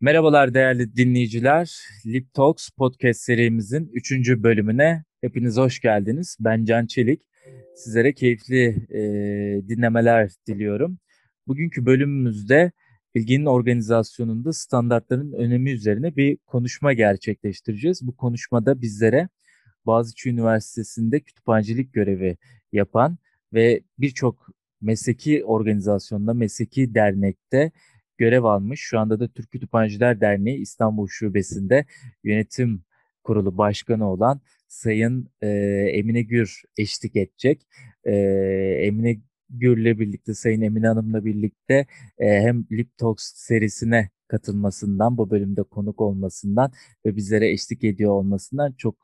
Merhabalar değerli dinleyiciler. Lip Talks podcast serimizin 3. bölümüne hepiniz hoş geldiniz. Ben Can Çelik. Sizlere keyifli e, dinlemeler diliyorum. Bugünkü bölümümüzde bilginin organizasyonunda standartların önemi üzerine bir konuşma gerçekleştireceğiz. Bu konuşmada bizlere Boğaziçi Üniversitesi'nde kütüphanecilik görevi yapan ve birçok mesleki organizasyonda, mesleki dernekte görev almış. Şu anda da Türk Kütüphaneciler Derneği İstanbul Şubesi'nde yönetim kurulu başkanı olan Sayın e, Emine Gür eşlik edecek. E, Emine Gür'le birlikte, Sayın Emine Hanım'la birlikte e, hem Lip Talks serisine katılmasından, bu bölümde konuk olmasından ve bizlere eşlik ediyor olmasından çok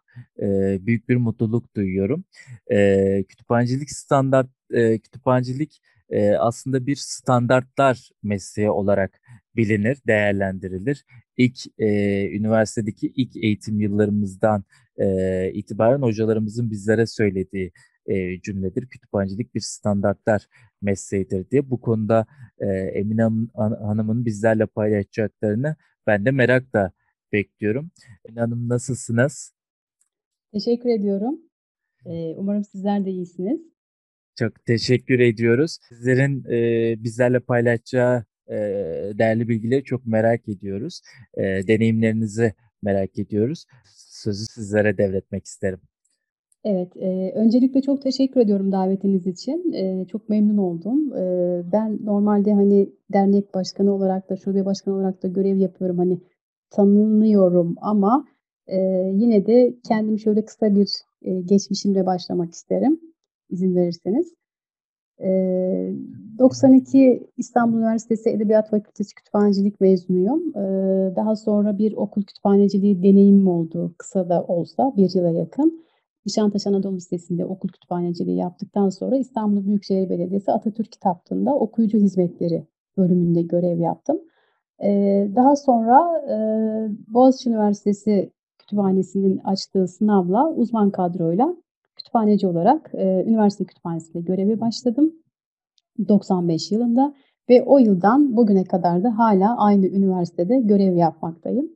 e, büyük bir mutluluk duyuyorum. E, kütüphanecilik standart, e, kütüphanecilik e, aslında bir standartlar mesleği olarak bilinir, değerlendirilir. İlk e, üniversitedeki ilk eğitim yıllarımızdan e, itibaren hocalarımızın bizlere söylediği e, cümledir. Kütüphanecilik bir standartlar mesleğidir diye. Bu konuda e, Emine Hanım'ın bizlerle paylaşacaklarını ben de merakla bekliyorum. Emine Hanım nasılsınız? Teşekkür ediyorum. Umarım sizler de iyisiniz. Çok teşekkür ediyoruz. Sizlerin e, bizlerle paylaşacağı e, değerli bilgileri çok merak ediyoruz. E, deneyimlerinizi merak ediyoruz. Sözü sizlere devretmek isterim. Evet, e, öncelikle çok teşekkür ediyorum davetiniz için. E, çok memnun oldum. E, ben normalde hani dernek başkanı olarak da, şube başkanı olarak da görev yapıyorum. Hani tanınıyorum ama e, yine de kendim şöyle kısa bir e, geçmişimle başlamak isterim izin verirseniz. 92 İstanbul Üniversitesi Edebiyat Fakültesi Kütüphanecilik mezunuyum. Daha sonra bir okul kütüphaneciliği deneyimim oldu. Kısa da olsa bir yıla yakın. Nişantaşı Anadolu Lisesi'nde okul kütüphaneciliği yaptıktan sonra İstanbul Büyükşehir Belediyesi Atatürk Kitaptığı'nda okuyucu hizmetleri bölümünde görev yaptım. Daha sonra Boğaziçi Üniversitesi Kütüphanesi'nin açtığı sınavla uzman kadroyla kütüphaneci olarak e, üniversite kütüphanesinde göreve başladım 95 yılında ve o yıldan bugüne kadar da hala aynı üniversitede görev yapmaktayım.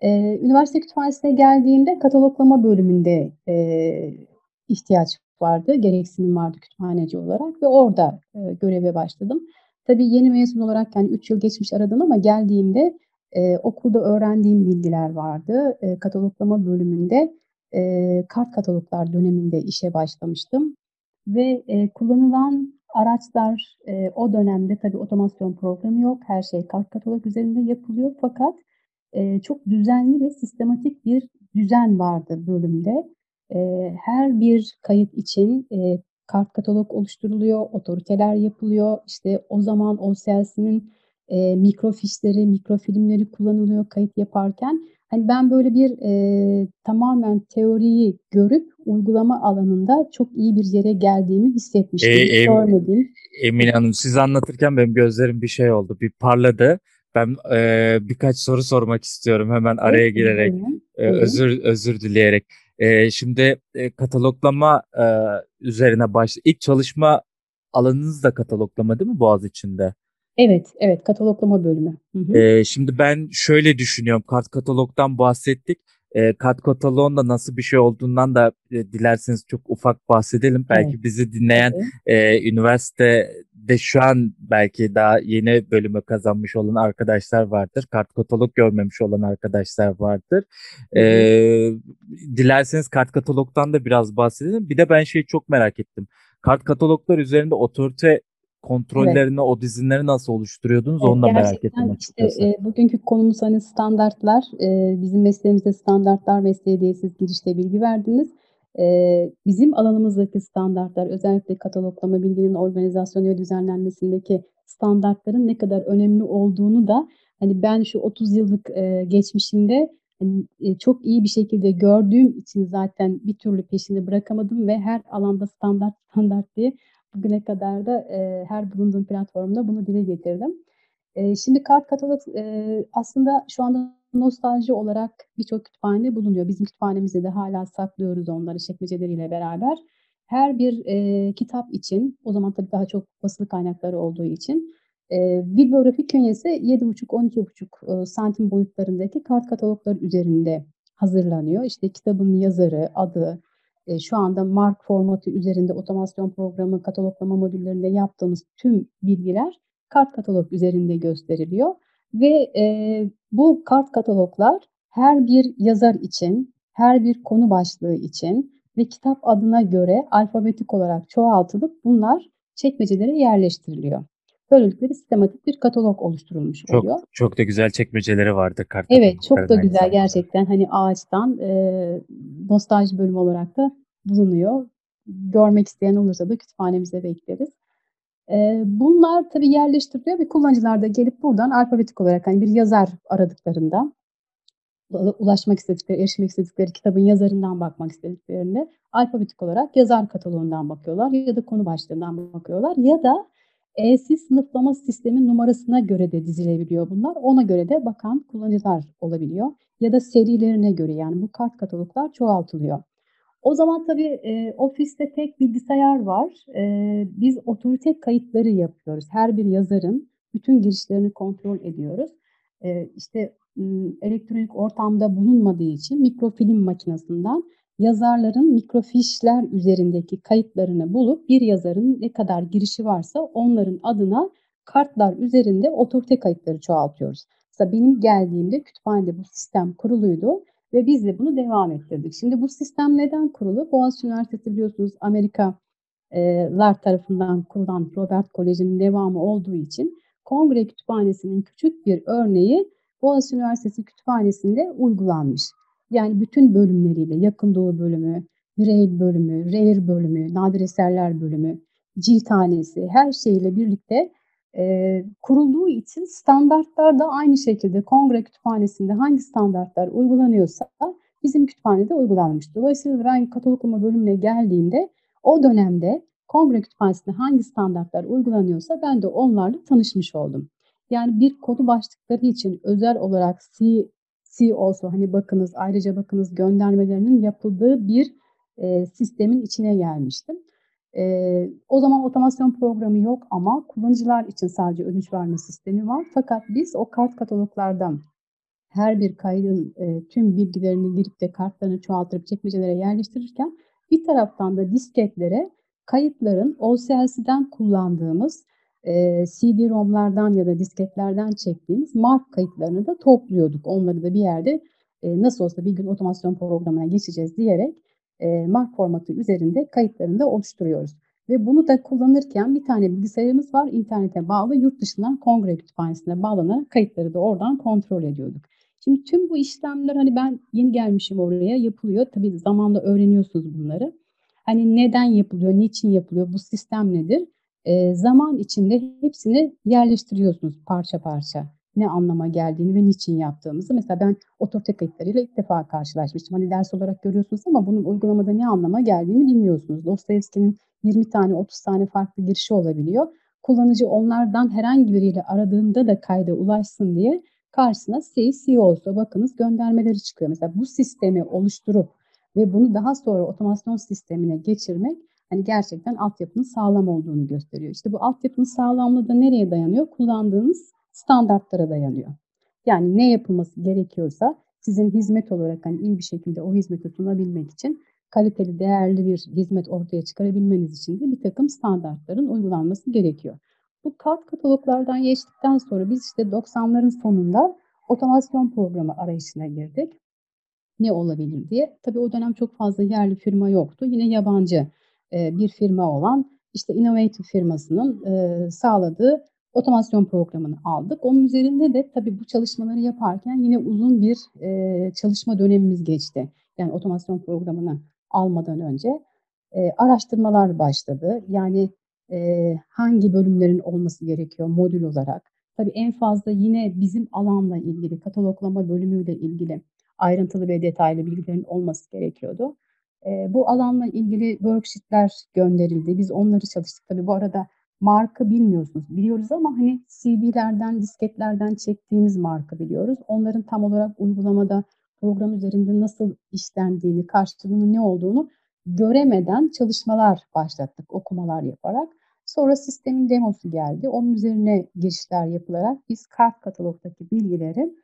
E, üniversite kütüphanesine geldiğimde kataloglama bölümünde e, ihtiyaç vardı, gereksinim vardı kütüphaneci olarak ve orada e, göreve başladım. Tabii yeni mezun olarak yani 3 yıl geçmiş aradan ama geldiğimde e, okulda öğrendiğim bilgiler vardı. E, kataloglama bölümünde e, kart kataloglar döneminde işe başlamıştım. Ve e, kullanılan araçlar e, o dönemde tabii otomasyon programı yok. Her şey kart katalog üzerinde yapılıyor. Fakat e, çok düzenli ve sistematik bir düzen vardı bölümde. E, her bir kayıt için e, kart katalog oluşturuluyor, otoriteler yapılıyor. İşte o zaman OCLC'nin e, mikrofişleri, mikrofilmleri kullanılıyor kayıt yaparken. Hani ben böyle bir e, tamamen teoriyi görüp uygulama alanında çok iyi bir yere geldiğimi hissetmiştim. E, em, Emine Hanım siz anlatırken benim gözlerim bir şey oldu, bir parladı. Ben e, birkaç soru sormak istiyorum hemen araya evet, girerek, e, özür özür dileyerek. E, şimdi e, kataloglama e, üzerine baş, ilk çalışma alanınız da kataloglama değil mi Boğaz içinde? Evet, evet kataloglama bölümü. Hı hı. Ee, şimdi ben şöyle düşünüyorum. Kart katalogdan bahsettik. Ee, kart kataloğun da nasıl bir şey olduğundan da e, dilerseniz çok ufak bahsedelim. Belki evet. bizi dinleyen e, üniversitede şu an belki daha yeni bölümü kazanmış olan arkadaşlar vardır. Kart katalog görmemiş olan arkadaşlar vardır. Ee, dilerseniz kart katalogdan da biraz bahsedelim. Bir de ben şeyi çok merak ettim. Kart kataloglar üzerinde otorite kontrollerini, evet. o dizinleri nasıl oluşturuyordunuz? Onu da merak ettim açıkçası. Işte, e, bugünkü konumuz hani standartlar. E, bizim mesleğimizde standartlar mesleği diye siz girişte bilgi verdiniz. E, bizim alanımızdaki standartlar, özellikle kataloglama bilginin organizasyonu ve düzenlenmesindeki standartların ne kadar önemli olduğunu da hani ben şu 30 yıllık e, geçmişimde hani, e, çok iyi bir şekilde gördüğüm için zaten bir türlü peşini bırakamadım ve her alanda standart standart diye Bugüne kadar da e, her bulunduğum platformda bunu dile getirdim. E, şimdi kart katalog e, aslında şu anda nostalji olarak birçok kütüphane bulunuyor. Bizim kütüphanemizde de hala saklıyoruz onları çekmeceleriyle beraber. Her bir e, kitap için, o zaman tabii daha çok basılı kaynakları olduğu için Eee, bibliografi künyesi 7,5-12,5 eee, santim boyutlarındaki kart katalogları üzerinde hazırlanıyor. İşte kitabın yazarı, adı, eee, şu anda MARC formatı üzerinde otomasyon programı, kataloglama modüllerinde yaptığımız tüm bilgiler kart katalog üzerinde gösteriliyor ve, eee, bu kart kataloglar her bir yazar için, her bir konu başlığı için ve kitap adına göre alfabetik olarak çoğaltılıp bunlar çekmecelere yerleştiriliyor. Böylelikle sistematik bir katalog oluşturulmuş Çok oluyor. çok da güzel çekmeceleri vardı kart Evet, çok da güzel zamanda. gerçekten. Hani ağaçtan, eee, nostalji bölümü olarak da bulunuyor. Görmek isteyen olursa da kütüphanemize bekleriz. Eee, bunlar tabii yerleştiriliyor ve kullanıcılar da gelip buradan alfabetik olarak, hani, bir yazar aradıklarında, ula ulaşmak istedikleri, erişmek istedikleri kitabın yazarından bakmak istediklerinde alfabetik olarak yazar kataloğundan bakıyorlar ya da konu başlığından bakıyorlar ya da ESİ sınıflama sistemi numarasına göre de dizilebiliyor bunlar. Ona göre de bakan kullanıcılar olabiliyor ya da serilerine göre, yani, bu kart kataloglar çoğaltılıyor. O zaman tabii, eee, ofiste tek bilgisayar var. Eee, biz otorite kayıtları yapıyoruz. Her bir yazarın bütün girişlerini kontrol ediyoruz. Eee, işte, elektronik ortamda bulunmadığı için mikrofilm makinesinden yazarların mikrofişler üzerindeki kayıtlarını bulup bir yazarın ne kadar girişi varsa onların adına kartlar üzerinde otorite kayıtları çoğaltıyoruz. Mesela benim geldiğimde kütüphanede bu sistem kuruluydu ve biz de bunu devam ettirdik. Şimdi bu sistem neden kurulu? Boğaziçi Üniversitesi biliyorsunuz Amerika eee, lar tarafından kurulan Robert Koleji'nin devamı olduğu için Kongre Kütüphanesi'nin küçük bir örneği Boğaziçi Üniversitesi Kütüphanesi'nde uygulanmış. Yani bütün bölümleriyle, Yakın Doğu bölümü, Braille bölümü, Rare bölümü, Nadir Eserler bölümü, Cilthanesi, her şeyiyle birlikte, eee, kurulduğu için standartlar da aynı şekilde Kongre Kütüphanesi'nde hangi standartlar uygulanıyorsa bizim kütüphanede uygulanmış. Dolayısıyla ben kataloglama bölümüne geldiğimde o dönemde Kongre Kütüphanesi'nde hangi standartlar uygulanıyorsa ben de onlarla tanışmış oldum. Yani bir konu başlıkları için özel olarak C C also, hani, bakınız, ayrıca bakınız göndermelerinin yapıldığı bir, eee, sistemin içine gelmiştim. Eee, o zaman otomasyon programı yok ama kullanıcılar için sadece ödünç verme sistemi var. Fakat biz o kart kataloglardan her bir kaydın, eee, tüm bilgilerini girip de kartlarını çoğaltırıp çekmecelere yerleştirirken bir taraftan da disketlere kayıtların OCLC'den kullandığımız, eee, CD-ROM'lardan ya da disketlerden çektiğimiz MARC kayıtlarını da topluyorduk. Onları da bir yerde, eee, nasıl olsa bir gün otomasyon programına geçeceğiz diyerek, eee, MARC formatı üzerinde kayıtlarını da oluşturuyoruz ve bunu da kullanırken bir tane bilgisayarımız var, internete bağlı. Yurt dışından Kongre Kütüphanesi'ne bağlanarak kayıtları da oradan kontrol ediyorduk. Şimdi tüm bu işlemler, hani, ben yeni gelmişim oraya, yapılıyor. Tabii zamanla öğreniyorsunuz bunları. Hani, neden yapılıyor, niçin yapılıyor, bu sistem nedir? Eee, zaman içinde hepsini yerleştiriyorsunuz parça parça. Ne anlama geldiğini ve niçin yaptığımızı. Mesela ben otorite kayıtlarıyla ilk defa karşılaşmıştım. Hani, ders olarak görüyorsunuz ama bunun uygulamada ne anlama geldiğini bilmiyorsunuz. Dostoyevski'nin 20 tane, 30 tane farklı girişi olabiliyor. Kullanıcı onlardan herhangi biriyle aradığında da kayda ulaşsın diye karşısına C, C also, bakınız göndermeleri çıkıyor. Mesela bu sistemi oluşturup ve bunu daha sonra otomasyon sistemine geçirmek, hani, gerçekten altyapının sağlam olduğunu gösteriyor. İşte bu altyapının sağlamlığı da nereye dayanıyor? Kullandığınız standartlara dayanıyor. Yani ne yapılması gerekiyorsa sizin hizmet olarak, hani, iyi bir şekilde o hizmeti sunabilmek için kaliteli, değerli bir hizmet ortaya çıkarabilmeniz için de birtakım standartların uygulanması gerekiyor. Bu kart kataloglardan geçtikten sonra biz, işte, 90'ların sonunda otomasyon programı arayışına girdik. Ne olabilir diye. Tabii o dönem çok fazla yerli firma yoktu. Yine yabancı, eee, bir firma olan, işte, Innovative firmasının, eee, sağladığı otomasyon programını aldık. Onun üzerinde de tabii bu çalışmaları yaparken yine uzun bir, eee, çalışma dönemimiz geçti. Yani otomasyon programını almadan önce, araştırmalar başladı. Yani, hangi bölümlerin olması gerekiyor modül olarak? Tabii en fazla yine bizim alanla ilgili, kataloglama bölümüyle ilgili ayrıntılı ve detaylı bilgilerin olması gerekiyordu. Eee, bu alanla ilgili worksheet'ler gönderildi. Biz onları çalıştık. Tabii bu arada MARC'ı bilmiyorsunuz. Biliyoruz ama, hani, CD'lerden, disketlerden çektiğimiz MARC'ı biliyoruz. Onların tam olarak uygulamada program üzerinde nasıl işlendiğini, karşılığının ne olduğunu göremeden çalışmalar başlattık okumalar yaparak. Sonra sistemin demosu geldi. Onun üzerine girişler yapılarak biz kart katalogdaki bilgileri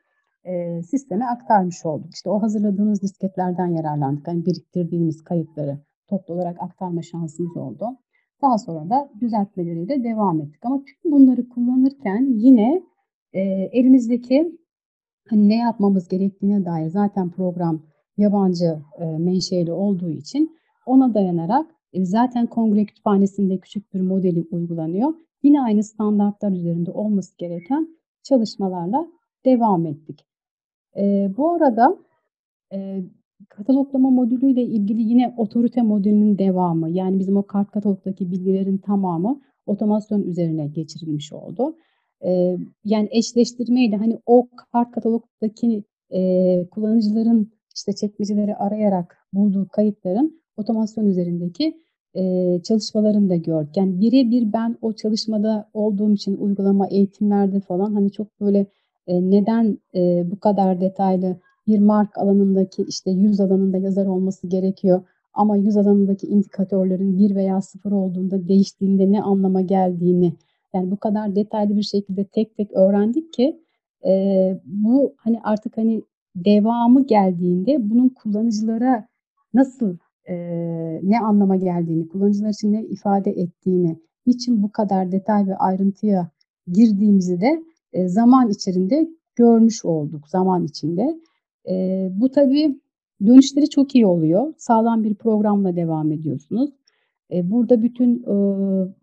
e, sisteme aktarmış olduk. İşte o hazırladığımız disketlerden yararlandık. Hani biriktirdiğimiz kayıtları toplu olarak aktarma şansımız oldu. Daha sonra da düzeltmeleriyle devam ettik. Ama tüm bunları kullanırken yine e, elimizdeki hani ne yapmamız gerektiğine dair zaten program yabancı e, menşeli olduğu için ona dayanarak e, zaten kongre kütüphanesinde küçük bir modeli uygulanıyor. Yine aynı standartlar üzerinde olması gereken çalışmalarla devam ettik. E, bu arada e, kataloglama modülüyle ilgili yine otorite modülünün devamı yani bizim o kart katalogdaki bilgilerin tamamı otomasyon üzerine geçirilmiş oldu. E, yani eşleştirmeyle hani o kart katalogdaki e, kullanıcıların işte çekmeceleri arayarak bulduğu kayıtların otomasyon üzerindeki e, çalışmalarını da gördük. Yani birebir ben o çalışmada olduğum için uygulama eğitimlerde falan hani çok böyle e, neden e, bu kadar detaylı bir mark alanındaki işte yüz alanında yazar olması gerekiyor? Ama yüz alanındaki indikatörlerin bir veya sıfır olduğunda değiştiğinde ne anlama geldiğini yani bu kadar detaylı bir şekilde tek tek öğrendik ki e, bu hani artık hani devamı geldiğinde bunun kullanıcılara nasıl e, ne anlama geldiğini, kullanıcılar için ne ifade ettiğini, niçin bu kadar detay ve ayrıntıya girdiğimizi de e, zaman içerisinde görmüş olduk zaman içinde. E, bu tabii dönüşleri çok iyi oluyor. Sağlam bir programla devam ediyorsunuz. E, burada bütün e,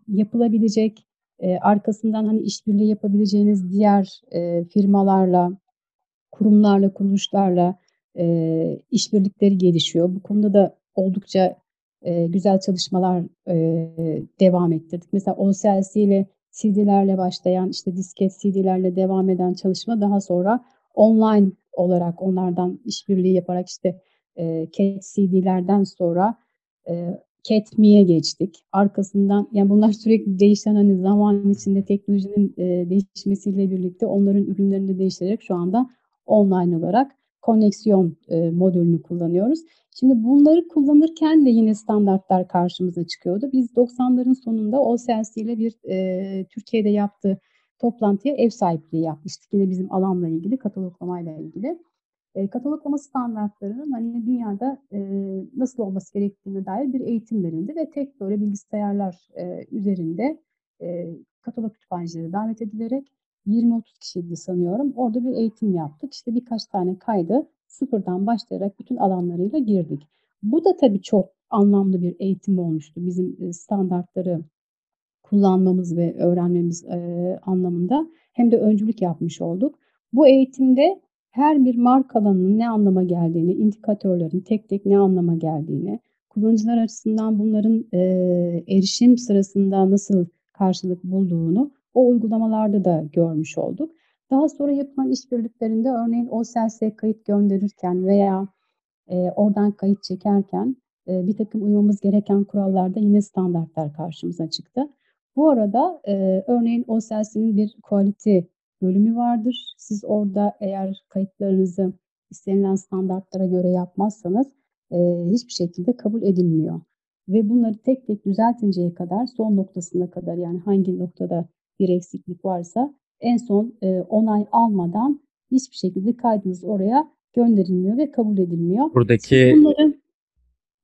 yapılabilecek e, arkasından hani işbirliği yapabileceğiniz diğer e, firmalarla, kurumlarla, kuruluşlarla e, işbirlikleri gelişiyor. Bu konuda da oldukça e, güzel çalışmalar e, devam ettirdik. Mesela OCLC ile CD'lerle başlayan, işte disket CD'lerle devam eden çalışma daha sonra online olarak onlardan işbirliği yaparak işte e, CAT CD'lerden sonra e, CAT-Me'ye geçtik. Arkasından yani bunlar sürekli değişen hani zaman içinde teknolojinin e, değişmesiyle birlikte onların ürünlerini de değiştirerek şu anda online olarak koneksiyon e, modülünü kullanıyoruz. Şimdi bunları kullanırken de yine standartlar karşımıza çıkıyordu. Biz 90'ların sonunda OCLC ile bir e, Türkiye'de yaptığı toplantıya ev sahipliği yapmıştık. Yine bizim alanla ilgili, kataloglamayla ilgili. E, kataloglama standartlarının hani dünyada e, nasıl olması gerektiğine dair bir eğitim verildi ve tek böyle bilgisayarlar e, üzerinde e, katalog kütüphanecileri davet edilerek 20-30 kişiydi sanıyorum. Orada bir eğitim yaptık. İşte birkaç tane kaydı sıfırdan başlayarak bütün alanlarıyla girdik. Bu da tabii çok anlamlı bir eğitim olmuştu. Bizim standartları kullanmamız ve öğrenmemiz e, anlamında hem de öncülük yapmış olduk. Bu eğitimde her bir marka alanının ne anlama geldiğini, indikatörlerin tek tek ne anlama geldiğini, kullanıcılar açısından bunların e, erişim sırasında nasıl karşılık bulduğunu o uygulamalarda da görmüş olduk. Daha sonra yapılan işbirliklerinde örneğin OSLS kayıt gönderirken veya e, oradan kayıt çekerken e, bir takım uymamız gereken kurallarda yine standartlar karşımıza çıktı. Bu arada e, örneğin OSLS'nin bir quality bölümü vardır. Siz orada eğer kayıtlarınızı istenilen standartlara göre yapmazsanız e, hiçbir şekilde kabul edilmiyor. Ve bunları tek tek düzeltinceye kadar son noktasına kadar yani hangi noktada bir eksiklik varsa en son e, onay almadan hiçbir şekilde kaydınız oraya gönderilmiyor ve kabul edilmiyor. Buradaki Siz bunları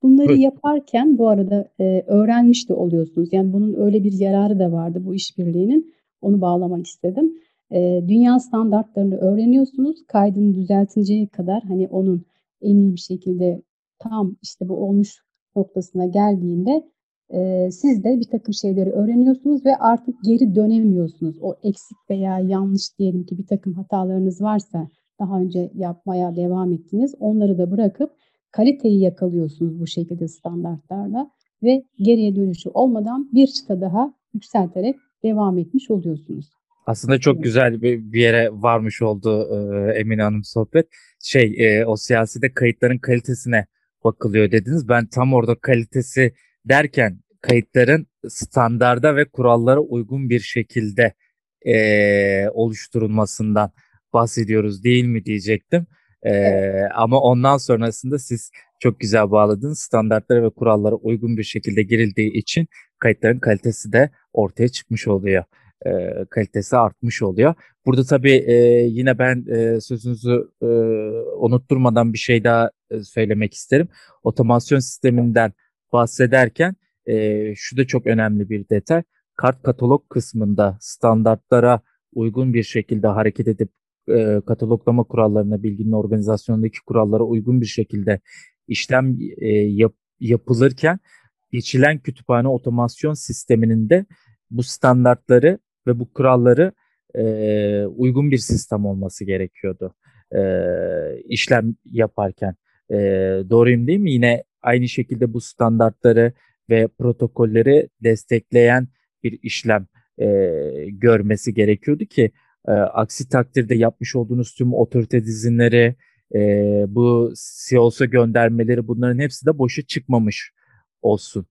bunları yaparken bu arada e, öğrenmiş de oluyorsunuz. Yani bunun öyle bir yararı da vardı bu işbirliğinin. Onu bağlamak istedim. E, dünya standartlarını öğreniyorsunuz. Kaydını düzeltinceye kadar hani onun en iyi bir şekilde tam işte bu olmuş noktasına geldiğinde e, siz de bir takım şeyleri öğreniyorsunuz ve artık geri dönemiyorsunuz. O eksik veya yanlış diyelim ki bir takım hatalarınız varsa daha önce yapmaya devam ettiniz. Onları da bırakıp kaliteyi yakalıyorsunuz bu şekilde standartlarla ve geriye dönüşü olmadan bir çıta daha yükselterek devam etmiş oluyorsunuz. Aslında çok güzel bir, yere varmış oldu e, Emine Hanım sohbet. Şey e, o siyaside kayıtların kalitesine bakılıyor dediniz. Ben tam orada kalitesi derken kayıtların standarda ve kurallara uygun bir şekilde e, oluşturulmasından bahsediyoruz değil mi diyecektim. E, Evet. Ama ondan sonrasında siz çok güzel bağladın. Standartlara ve kurallara uygun bir şekilde girildiği için kayıtların kalitesi de ortaya çıkmış oluyor. E, kalitesi artmış oluyor. Burada tabii e, yine ben e, sözünüzü e, unutturmadan bir şey daha e, söylemek isterim. Otomasyon sisteminden bahsederken e, şu da çok önemli bir detay. Kart katalog kısmında standartlara uygun bir şekilde hareket edip e, kataloglama kurallarına, bilginin organizasyonundaki kurallara uygun bir şekilde işlem e, yap, yapılırken geçilen kütüphane otomasyon sisteminin de bu standartları ve bu kuralları e, uygun bir sistem olması gerekiyordu e, işlem yaparken. E, doğruyum değil mi? Yine aynı şekilde bu standartları ve protokolleri destekleyen bir işlem e, görmesi gerekiyordu ki e, aksi takdirde yapmış olduğunuz tüm otorite dizinleri, e, bu CEOS'a göndermeleri bunların hepsi de boşa çıkmamış olsun.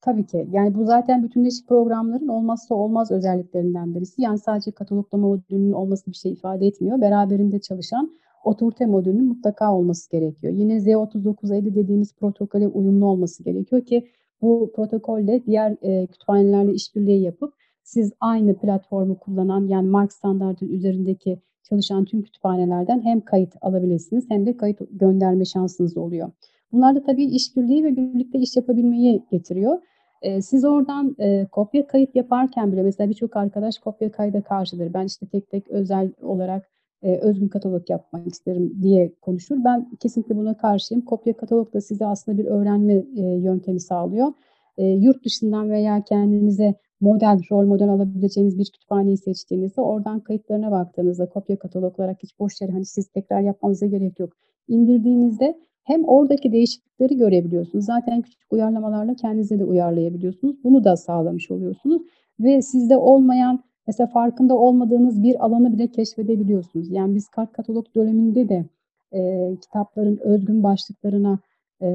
Tabii ki. Yani bu zaten bütünleşik programların olmazsa olmaz özelliklerinden birisi. Yani sadece kataloglama modülünün olması bir şey ifade etmiyor. Beraberinde çalışan otorite modülünün mutlaka olması gerekiyor. Yine Z3950 dediğimiz protokole uyumlu olması gerekiyor ki bu protokolle diğer e, kütüphanelerle işbirliği yapıp siz aynı platformu kullanan yani Mark standartı üzerindeki çalışan tüm kütüphanelerden hem kayıt alabilirsiniz hem de kayıt gönderme şansınız oluyor. Bunlar da tabii işbirliği ve birlikte iş yapabilmeyi getiriyor. E, siz oradan e, kopya kayıt yaparken bile mesela birçok arkadaş kopya kayda karşıdır. Ben işte tek tek özel olarak e, özgün katalog yapmak isterim diye konuşur. Ben kesinlikle buna karşıyım. Kopya katalog da size aslında bir öğrenme e, yöntemi sağlıyor. E, yurt dışından veya kendinize model, rol model alabileceğiniz bir kütüphaneyi seçtiğinizde oradan kayıtlarına baktığınızda kopya katalog olarak hiç boş yere hani siz tekrar yapmanıza gerek yok. İndirdiğinizde hem oradaki değişiklikleri görebiliyorsunuz. Zaten küçük uyarlamalarla kendinize de uyarlayabiliyorsunuz. Bunu da sağlamış oluyorsunuz. Ve sizde olmayan mesela farkında olmadığınız bir alanı bile keşfedebiliyorsunuz. Yani biz kart katalog döneminde de e, kitapların özgün başlıklarına e,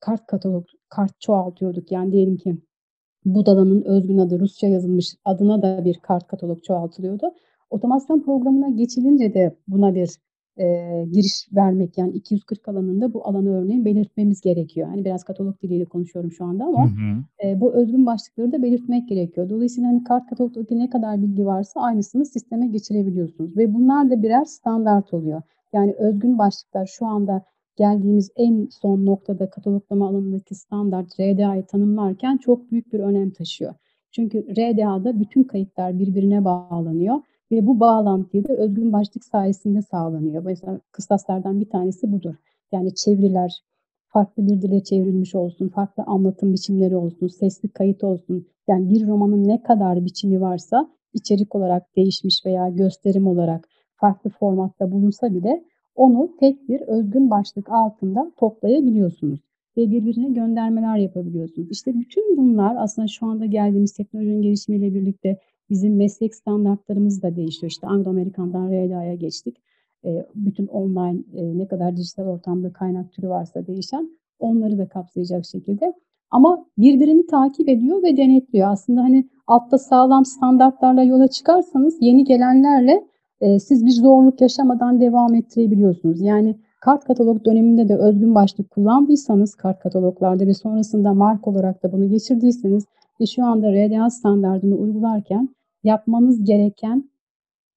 kart katalog, kart çoğaltıyorduk. Yani diyelim ki Budala'nın özgün adı Rusça yazılmış adına da bir kart katalog çoğaltılıyordu. Otomasyon programına geçilince de buna bir e, giriş vermek yani 240 alanında bu alanı örneğin belirtmemiz gerekiyor. Hani biraz katalog diliyle konuşuyorum şu anda ama hı hı. E, bu özgün başlıkları da belirtmek gerekiyor. Dolayısıyla hani kart katalogdaki ne kadar bilgi varsa aynısını sisteme geçirebiliyorsunuz ve bunlar da birer standart oluyor. Yani özgün başlıklar şu anda geldiğimiz en son noktada kataloglama alanındaki standart RDA'yı tanımlarken çok büyük bir önem taşıyor. Çünkü RDA'da bütün kayıtlar birbirine bağlanıyor ve bu bağlantıyı da özgün başlık sayesinde sağlanıyor. Mesela kıstaslardan bir tanesi budur. Yani çeviriler farklı bir dile çevrilmiş olsun, farklı anlatım biçimleri olsun, sesli kayıt olsun. Yani bir romanın ne kadar biçimi varsa içerik olarak değişmiş veya gösterim olarak farklı formatta bulunsa bile onu tek bir özgün başlık altında toplayabiliyorsunuz ve birbirine göndermeler yapabiliyorsunuz. İşte bütün bunlar aslında şu anda geldiğimiz teknolojinin gelişimiyle birlikte bizim meslek standartlarımız da değişiyor. İşte Anglo-Amerikan'dan RDA'ya geçtik. E, bütün online e, ne kadar dijital ortamda kaynak türü varsa değişen onları da kapsayacak şekilde. Ama birbirini takip ediyor ve denetliyor. Aslında hani altta sağlam standartlarla yola çıkarsanız yeni gelenlerle e, siz bir zorluk yaşamadan devam ettirebiliyorsunuz. Yani kart katalog döneminde de özgün başlık kullandıysanız kart kataloglarda ve sonrasında mark olarak da bunu geçirdiyseniz ve şu anda RDA standartını uygularken yapmanız gereken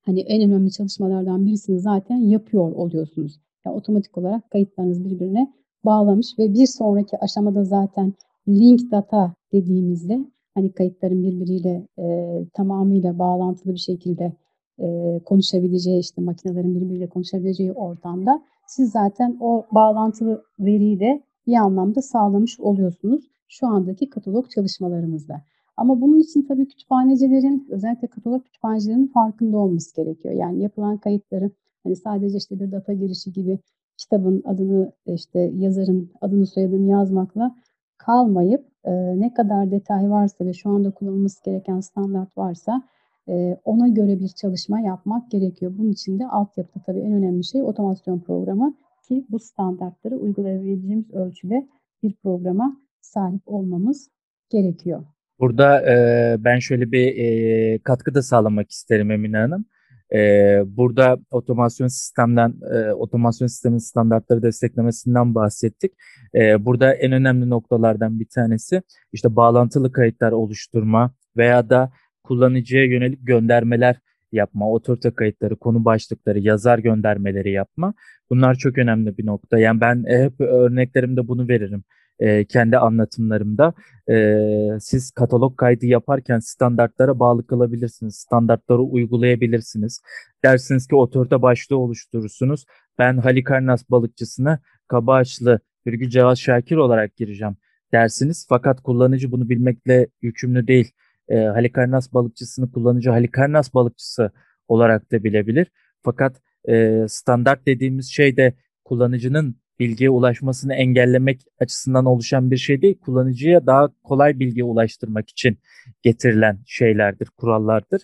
hani en önemli çalışmalardan birisini zaten yapıyor oluyorsunuz. Yani otomatik olarak kayıtlarınız birbirine bağlamış ve bir sonraki aşamada zaten link data dediğimizde hani kayıtların birbiriyle e, tamamıyla bağlantılı bir şekilde e, konuşabileceği işte makinelerin birbiriyle konuşabileceği ortamda siz zaten o bağlantılı veriyi de bir anlamda sağlamış oluyorsunuz şu andaki katalog çalışmalarımızda. Ama bunun için tabii kütüphanecilerin, özellikle katalog kütüphanecilerin farkında olması gerekiyor. Yani yapılan kayıtları hani sadece işte bir data girişi gibi kitabın adını işte yazarın adını soyadını yazmakla kalmayıp e, ne kadar detay varsa ve şu anda kullanılması gereken standart varsa e, ona göre bir çalışma yapmak gerekiyor. Bunun için de altyapıda tabii en önemli şey otomasyon programı ki bu standartları uygulayabileceğimiz ölçüde bir programa sahip olmamız gerekiyor. Burada e, ben şöyle bir e, katkı da sağlamak isterim Emine Hanım. Ee, burada otomasyon sistemden, e, otomasyon sistemin standartları desteklemesinden bahsettik. Ee, burada en önemli noktalardan bir tanesi işte bağlantılı kayıtlar oluşturma veya da kullanıcıya yönelik göndermeler yapma, otorite kayıtları, konu başlıkları, yazar göndermeleri yapma. Bunlar çok önemli bir nokta. Yani ben hep örneklerimde bunu veririm e, kendi anlatımlarımda. E, siz katalog kaydı yaparken standartlara bağlı kalabilirsiniz. Standartları uygulayabilirsiniz. Dersiniz ki otorite başlığı oluşturursunuz. Ben Halikarnas balıkçısına Kabaağaçlı Hürgü Cevaz Şakir olarak gireceğim dersiniz. Fakat kullanıcı bunu bilmekle yükümlü değil. E, Halikarnas balıkçısını kullanıcı Halikarnas balıkçısı olarak da bilebilir. Fakat e, standart dediğimiz şey de kullanıcının bilgiye ulaşmasını engellemek açısından oluşan bir şey değil. Kullanıcıya daha kolay bilgiye ulaştırmak için getirilen şeylerdir, kurallardır.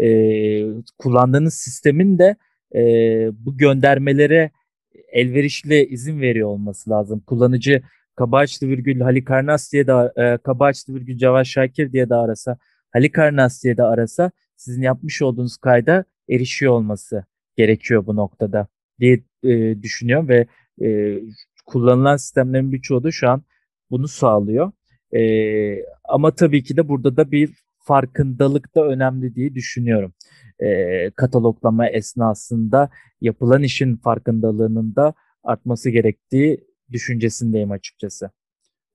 Ee, kullandığınız sistemin de e, bu göndermelere elverişli izin veriyor olması lazım. Kullanıcı Kabaçlı virgül Halikarnas diye de e, Kabaçlı virgül Cavaş Şakir diye de arasa, Halikarnas diye de arasa sizin yapmış olduğunuz kayda erişiyor olması gerekiyor bu noktada diye e, düşünüyorum ve e, kullanılan sistemlerin birçoğu da şu an bunu sağlıyor. E, ama tabii ki de burada da bir farkındalık da önemli diye düşünüyorum. E, kataloglama esnasında yapılan işin farkındalığının da artması gerektiği düşüncesindeyim açıkçası.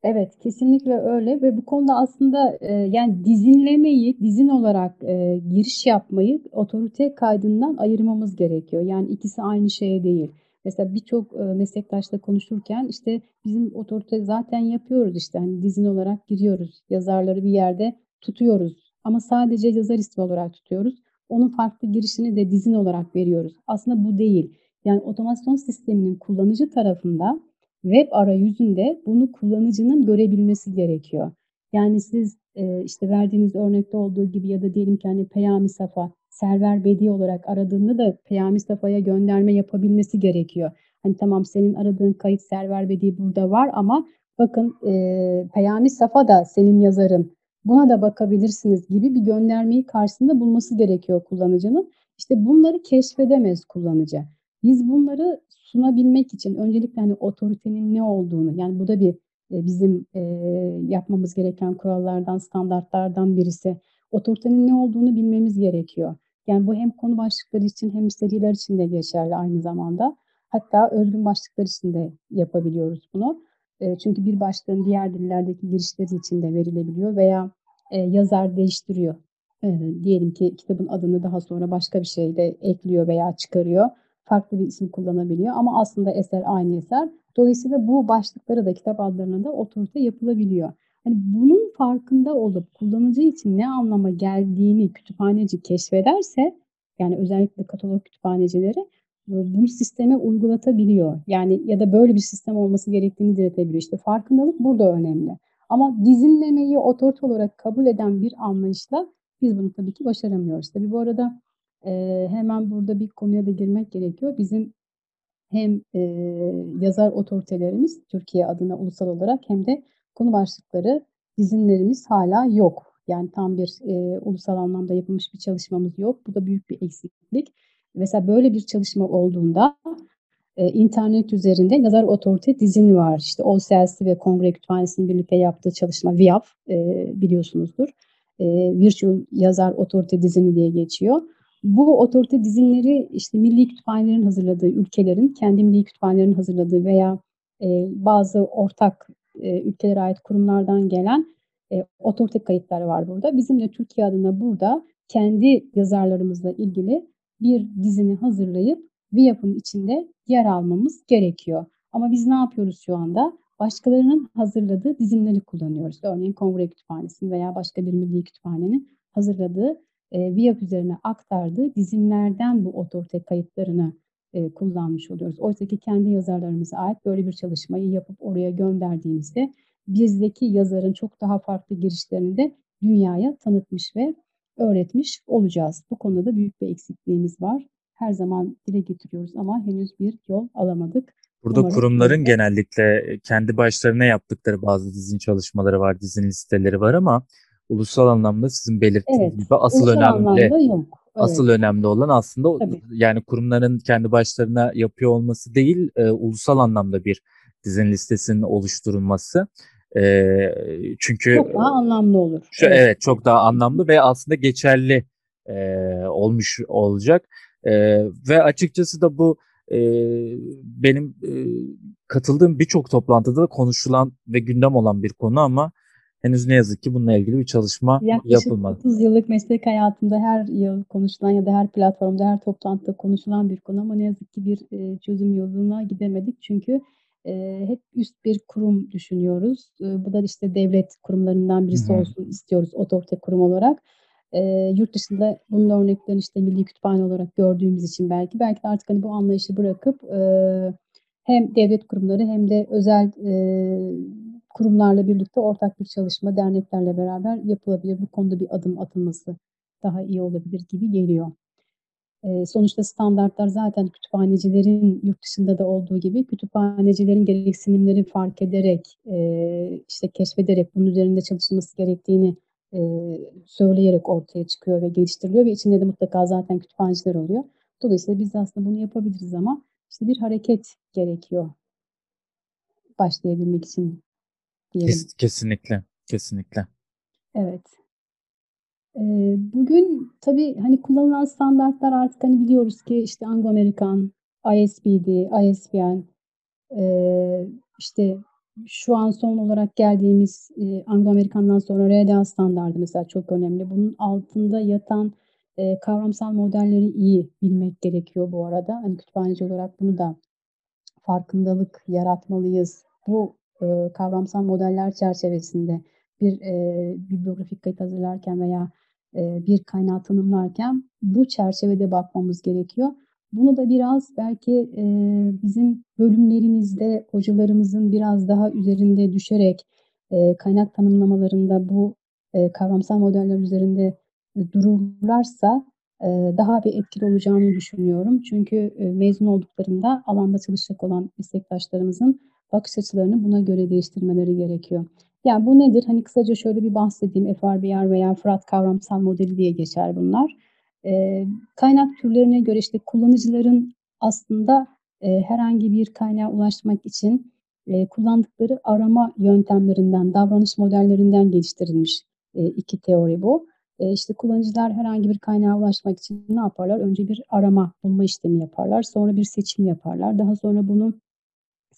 Evet, kesinlikle öyle ve bu konuda aslında e, yani dizinlemeyi, dizin olarak e, giriş yapmayı otorite kaydından ayırmamız gerekiyor. Yani ikisi aynı şey değil. Mesela birçok e, meslektaşla konuşurken işte bizim otorite zaten yapıyoruz işte hani dizin olarak giriyoruz. Yazarları bir yerde tutuyoruz ama sadece yazar ismi olarak tutuyoruz. Onun farklı girişini de dizin olarak veriyoruz. Aslında bu değil. Yani otomasyon sisteminin kullanıcı tarafında web arayüzünde bunu kullanıcının görebilmesi gerekiyor. Yani siz e, işte verdiğiniz örnekte olduğu gibi ya da diyelim ki hani Peyami Safa server bedi olarak aradığında da Peyami Safa'ya gönderme yapabilmesi gerekiyor. Hani tamam senin aradığın kayıt server bedi burada var ama bakın e, Peyami Safa da senin yazarın. Buna da bakabilirsiniz gibi bir göndermeyi karşısında bulması gerekiyor kullanıcının. İşte bunları keşfedemez kullanıcı. Biz bunları sunabilmek için öncelikle hani otoritenin ne olduğunu yani bu da bir bizim e, yapmamız gereken kurallardan, standartlardan birisi. Otoritenin ne olduğunu bilmemiz gerekiyor. Yani bu hem konu başlıkları için hem seriler için de geçerli aynı zamanda. Hatta özgün başlıklar için de yapabiliyoruz bunu. E, çünkü bir başlığın diğer dillerdeki girişleri için de verilebiliyor veya e, yazar değiştiriyor. E, diyelim ki kitabın adını daha sonra başka bir şeyle ekliyor veya çıkarıyor. Farklı bir isim kullanabiliyor ama aslında eser aynı eser. Dolayısıyla bu başlıkları da kitap adlarına da otorite yapılabiliyor. Hani bunun farkında olup kullanıcı için ne anlama geldiğini kütüphaneci keşfederse yani özellikle katalog kütüphanecileri e, bunu sisteme uygulatabiliyor. Yani ya da böyle bir sistem olması gerektiğini diretebiliyor. İşte farkındalık burada önemli. Ama dizinlemeyi otorite olarak kabul eden bir anlayışla biz bunu tabii ki başaramıyoruz. Tabii bu arada e, hemen burada bir konuya da girmek gerekiyor. Bizim hem e, yazar otoritelerimiz Türkiye adına ulusal olarak hem de konu başlıkları izinlerimiz hala yok. Yani tam bir e, ulusal anlamda yapılmış bir çalışmamız yok. Bu da büyük bir eksiklik. Mesela böyle bir çalışma olduğunda e, internet üzerinde yazar otorite dizin var. İşte OCLC ve Kongre Kütüphanesi'nin birlikte yaptığı çalışma VIAF e, biliyorsunuzdur. E, Virtual Yazar Otorite Dizini diye geçiyor. Bu otorite dizinleri işte milli kütüphanelerin hazırladığı, ülkelerin kendi milli kütüphanelerin hazırladığı veya e, bazı ortak e, ülkelere ait kurumlardan gelen e, otorite kayıtları var burada. Bizim de Türkiye adına burada kendi yazarlarımızla ilgili bir dizini hazırlayıp VIAP'ın içinde yer almamız gerekiyor. Ama biz ne yapıyoruz şu anda? Başkalarının hazırladığı dizinleri kullanıyoruz. Örneğin Kongre Kütüphanesi'nin veya başka bir milli kütüphanenin hazırladığı e, VIAP üzerine aktardığı dizinlerden bu otorite kayıtlarını e, kullanmış oluyoruz. Oysa ki kendi yazarlarımıza ait böyle bir çalışmayı yapıp oraya gönderdiğimizde bizdeki yazarın çok daha farklı girişlerini de dünyaya tanıtmış ve öğretmiş olacağız. Bu konuda da büyük bir eksikliğimiz var. Her zaman dile getiriyoruz ama henüz bir yol alamadık. Burada Umarım kurumların öyle. genellikle kendi başlarına yaptıkları bazı dizin çalışmaları var, dizin listeleri var ama ulusal anlamda sizin belirttiğiniz evet, gibi asıl önemli yok. Asıl Evet. önemli olan aslında Tabii. yani kurumların kendi başlarına yapıyor olması değil, eee, ulusal anlamda bir dizinin listesinin oluşturulması. Eee, çünkü Çok daha anlamlı olur. şu Evet. evet çok daha anlamlı ve aslında geçerli eee, olmuş olacak. Eee, ve açıkçası da bu eee, benim eee, katıldığım birçok toplantıda da konuşulan ve gündem olan bir konu ama henüz ne yazık ki bununla ilgili bir çalışma Yaklaşık yapılmadı. 30 yıllık meslek hayatımda her yıl konuşulan ya da her platformda, her toplantıda konuşulan bir konu ama ne yazık ki bir, eee, çözüm yoluna gidemedik. Çünkü, eee, hep üst bir kurum düşünüyoruz. Eee, bu da işte devlet kurumlarından birisi hı. olsun istiyoruz otorite kurum olarak. Eee, yurt dışında bunun örneklerini işte Milli Kütüphane olarak gördüğümüz için belki, belki de artık hani bu anlayışı bırakıp, eee, hem devlet kurumları hem de özel, eee, kurumlarla birlikte ortak bir çalışma, derneklerle beraber yapılabilir. Bu konuda bir adım atılması daha iyi olabilir gibi geliyor. Eee, sonuçta standartlar zaten kütüphanecilerin yurt dışında da olduğu gibi kütüphanecilerin gereksinimleri fark ederek, eee, işte keşfederek bunun üzerinde çalışılması gerektiğini, eee, söyleyerek ortaya çıkıyor ve geliştiriliyor ve içinde de mutlaka zaten kütüphaneciler oluyor. Dolayısıyla biz de aslında bunu yapabiliriz ama işte bir hareket gerekiyor. Başlayabilmek için diyelim. Kes kesinlikle, kesinlikle. Evet. Eee, bugün tabii, hani, kullanılan standartlar artık, hani, biliyoruz ki işte Anglo-American, ISBD, ISBN, eee, işte şu an son olarak geldiğimiz, eee, Anglo-American'dan sonra RDA standardı mesela çok önemli. Bunun altında yatan, eee, kavramsal modelleri iyi bilmek gerekiyor bu arada. Hani, kütüphaneci olarak bunu da farkındalık yaratmalıyız. Bu, ııı, kavramsal modeller çerçevesinde bir, eee, bibliografik kayıt hazırlarken veya, eee, bir kaynağı tanımlarken bu çerçevede bakmamız gerekiyor. Bunu da biraz belki, eee, bizim bölümlerimizde hocalarımızın biraz daha üzerinde düşerek, eee, kaynak tanımlamalarında bu, eee, kavramsal modeller üzerinde, dururlarsa, eee, daha bir etkili olacağını düşünüyorum. Çünkü, eee, mezun olduklarında alanda çalışacak olan meslektaşlarımızın bakış açılarını buna göre değiştirmeleri gerekiyor. Ya, bu nedir? Hani, kısaca şöyle bir bahsedeyim. FRBR veya Fırat Kavramsal Modeli diye geçer bunlar. Eee, kaynak türlerine göre işte kullanıcıların aslında, eee, herhangi bir kaynağa ulaşmak için, eee, kullandıkları arama yöntemlerinden, davranış modellerinden geliştirilmiş, eee, 2 teori bu. Eee, işte kullanıcılar herhangi bir kaynağa ulaşmak için ne yaparlar? Önce bir arama, bulma işlemi yaparlar. Sonra bir seçim yaparlar. Daha sonra bunu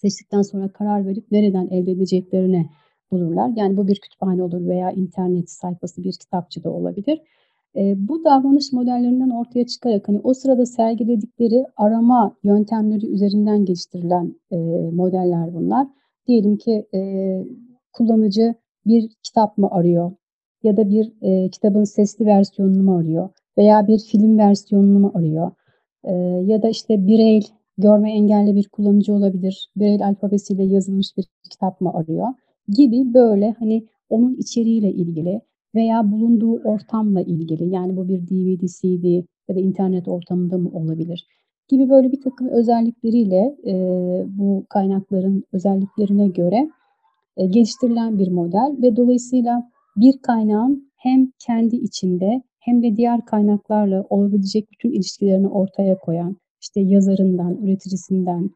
seçtikten sonra karar verip nereden elde edeceklerini bulurlar. Yani bu bir kütüphane olur veya internet sayfası, bir kitapçı da olabilir. Eee, bu davranış modellerinden ortaya çıkarak, hani, o sırada sergiledikleri arama yöntemleri üzerinden geliştirilen, eee, modeller bunlar. Diyelim ki, eee, kullanıcı bir kitap mı arıyor ya da bir, eee, kitabın sesli versiyonunu mu arıyor veya bir film versiyonunu mu arıyor? Eee, ya da işte Braille, görme engelli bir kullanıcı olabilir. Braille alfabesiyle yazılmış bir kitap mı arıyor? Gibi böyle, hani, onun içeriğiyle ilgili veya bulunduğu ortamla ilgili, yani bu bir DVD, CD ya da internet ortamında mı olabilir gibi böyle birtakım özellikleriyle, eee, bu kaynakların özelliklerine göre, eee, geliştirilen bir model ve dolayısıyla bir kaynağın hem kendi içinde hem de diğer kaynaklarla olabilecek bütün ilişkilerini ortaya koyan, işte yazarından, üreticisinden,